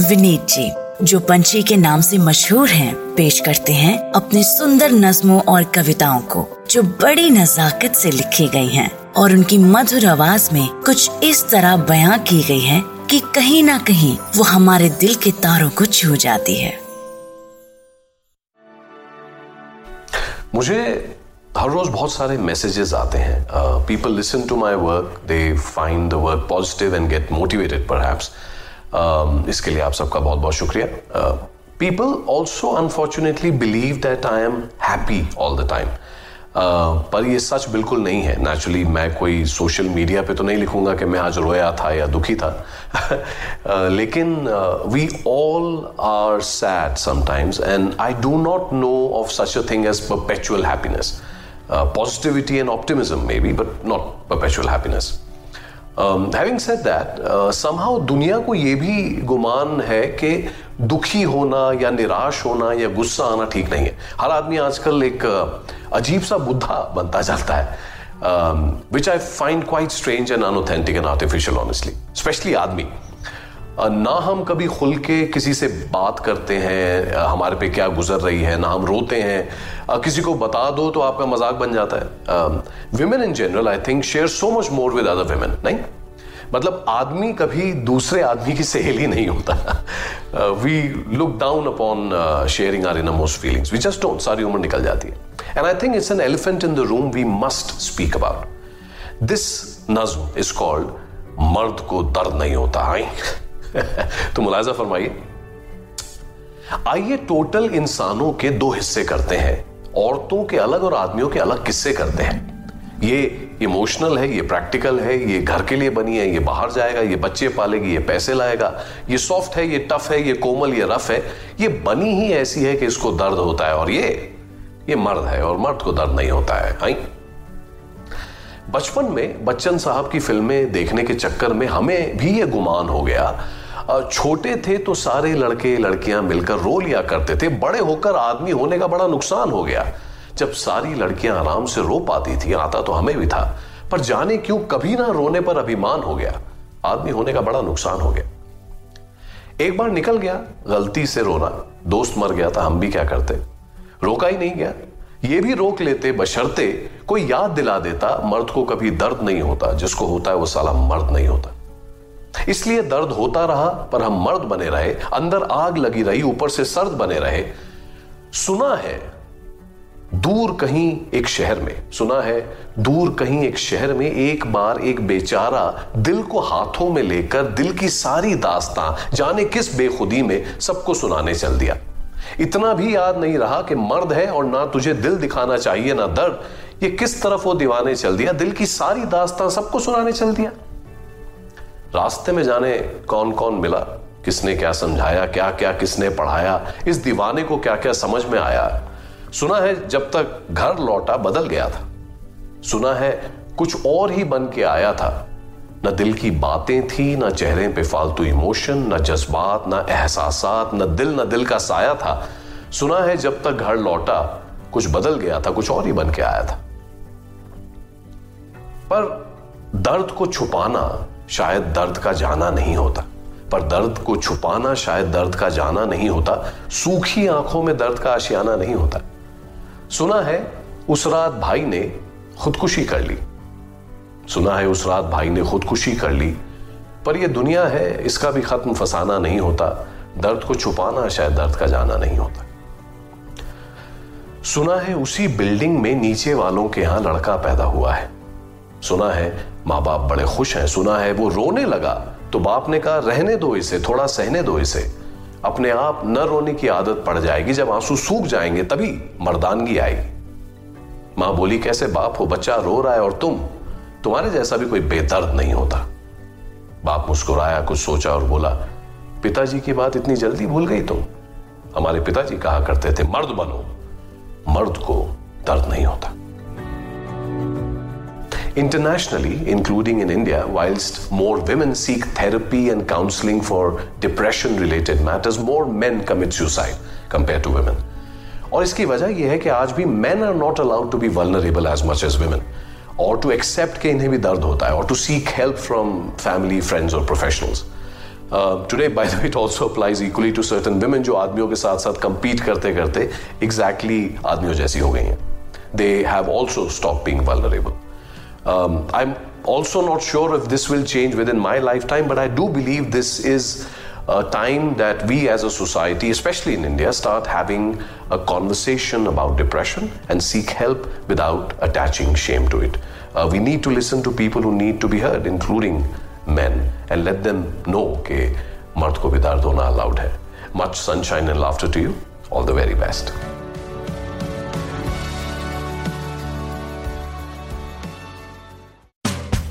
विनीत जी जो पंछी के नाम से मशहूर हैं, पेश करते हैं अपने सुंदर नज्मों और कविताओं को जो बड़ी नजाकत से लिखी गई हैं और उनकी मधुर आवाज़ में कुछ इस तरह बयां की गई है कि कहीं ना कहीं वो हमारे दिल के तारों को छू जाती है। मुझे हर रोज बहुत सारे मैसेजेस आते हैं। People listen to my work they find the work positive and get motivated पर इसके लिए आप सबका बहुत बहुत शुक्रिया people also unfortunately believe that I am happy all the time पर ये सच बिल्कुल नहीं है। नेचुरली मैं कोई सोशल मीडिया पे तो नहीं लिखूँगा कि मैं आज रोया था या दुखी था। Uh, लेकिन we all are sad sometimes and I do not know of such a thing as perpetual happiness positivity and optimism may be but not perpetual happiness having said that somehow दुनिया को ये भी गुमान है कि दुखी होना या निराश होना या गुस्सा आना ठीक नहीं है। हर आदमी आजकल एक uh, अजीब सा बुद्धा बनता जाता है। Which I find quite strange and unauthentic and artificial honestly specially आदमी। ना हम कभी खुल के किसी से बात करते हैं हमारे पे क्या गुजर रही है, ना हम रोते हैं। किसी को बता दो तो आपका मज़ाक बन जाता है। Women in general I think share so much more with other women नहीं? मतलब आदमी कभी दूसरे आदमी की सहेली नहीं होता। We look down upon sharing are in most feelings we just don't सारी उम्र निकल जाती है। And I think it's an elephant in the room we must speak about this nazm is called मर्द को दर्द नहीं होता हाई तो मुलाजा फरमाइए। आइए टोटल इंसानों के दो हिस्से करते हैं। औरतों के अलग और आदमियों के अलग किस्से करते हैं। ये इमोशनल है, ये प्रैक्टिकल है, ये घर के लिए बनी है, ये बाहर जाएगा, ये बच्चे पालेगी, ये पैसे लाएगा। ये सॉफ्ट है, ये टफ है, ये कोमल, ये रफ है। ये बनी ही ऐसी है कि इसको दर्द होता है और ये ये मर्द है और मर्द को दर्द नहीं होता है आई बचपन में बच्चन साहब की फ़िल्में देखने के चक्कर में हमें भी ये गुमान हो गया छोटे थे तो सारे लड़के लड़कियाँ मिलकर रो लिया करते थे। बड़े होकर आदमी होने का बड़ा नुकसान हो गया। जब सारी लड़कियाँ आराम से रो पाती थी, आता तो हमें भी था। पर जाने क्यों कभी ना रोने पर अभिमान हो गया। आदमी होने का बड़ा नुकसान हो गया। एक बार निकल गया, गलती से रोना। दोस्त मर गया था, हम भी क्या करते? रोका ही नहीं गया। ये भी रोक लेते, बशर्ते कोई याद दिला देता, मर्द को कभी दर्द नहीं होता, जिसको होता है वो साला मर्द नहीं होता। इसलिए दर्द होता रहा, पर हम मर्द बने रहे, अंदर आग लगी रही, ऊपर से सर्द बने रहे। सुना है, दूर कहीं एक शहर में, सुना है, दूर कहीं एक शहर में एक बार एक बेचारा दिल को हाथों में लेकर दिल की सारी दास्तां, जाने किस बेखुदी में सबको सुनाने चल दिया। इतना भी याद नहीं रहा कि मर्द है और ना तुझे दिल दिखाना चाहिए, ना दर्द। ये किस तरफ़ वो दीवाने चल दिया? दिल की सारी दास्तां सबको सुनाने चल दिया। रास्ते में जाने कौन कौन मिला? किसने क्या समझाया? क्या क्या किसने पढ़ाया? इस दीवाने को क्या क्या समझ में आया? सुना है जब तक घर लौटा बदल गया था। सुना है कुछ और ही बन के आया था। न दिल की बातें थी, न चेहरे पे फालतू इमोशन, न जज्बात, न एहसास न दिल न दिल का साया था। सुना है जब तक घर लौटा, कुछ बदल गया था, कुछ और ही बन के आया था। पर दर्द को छुपाना शायद दर्द का जाना नहीं होता। पर दर्द को छुपाना शायद दर्द का जाना नहीं होता। सूखी आँखों में दर्द का आशियाना नहीं होता। सुना है, उस रात भाई ने खुदकुशी कर ली। सुना है, उस रात भाई ने खुदकुशी कर ली। पर यह दुनिया है, इसका भी खत्म फसाना नहीं होता। दर्द को छुपाना शायद दर्द का जाना नहीं होता। सुना है, उसी बिल्डिंग में नीचे वालों के यहाँ लड़का पैदा हुआ है। सुना है माँ बाप बड़े खुश हैं, सुना है, वो रोने लगा। तो बाप ने कहा, रहने दो इसे, थोड़ा सहने दो इसे। अपने आप न रोने की आदत पड़ जाएगी, जब आँसू सूख जाएँगे, तभी मर्दानगी आएगी। माँ बोली, कैसे बाप हो, बच्चा रो रहा है और तुम? तुम्हारे जैसा भी कोई बेदर्द नहीं होता। बाप मुस्कुराया, कुछ सोचा और बोला, पिताजी की बात इतनी जल्दी भूल गई तुम। हमारे पिताजी कहा करते थे, मर्द बनो। मर्द को दर्द नहीं होता। Internationally, including in India, whilst more women seek therapy and counseling for depression related matters, more men commit suicide compared to women. और इसकी वजह यह है कि आज भी men are not allowed to be vulnerable as much as women और to accept कि इन्हें भी दर्द होता है और to seek help from family, friends or professionals. Today by the way it also applies equally to certain women जो आदमियों के साथ साथ compete करते करते एग्जैक्टली exactly आदमियों जैसी हो गई हैं they have also stop being vulnerable I am also not sure if this will change within my lifetime but i do believe this is a time that we as a society especially in india start having a conversation about depression and seek help without attaching shame to it uh, we need to listen to people who need to be heard including men and let them know कि मर्द को भी दर्द होना allowed है much sunshine and laughter to you all the very best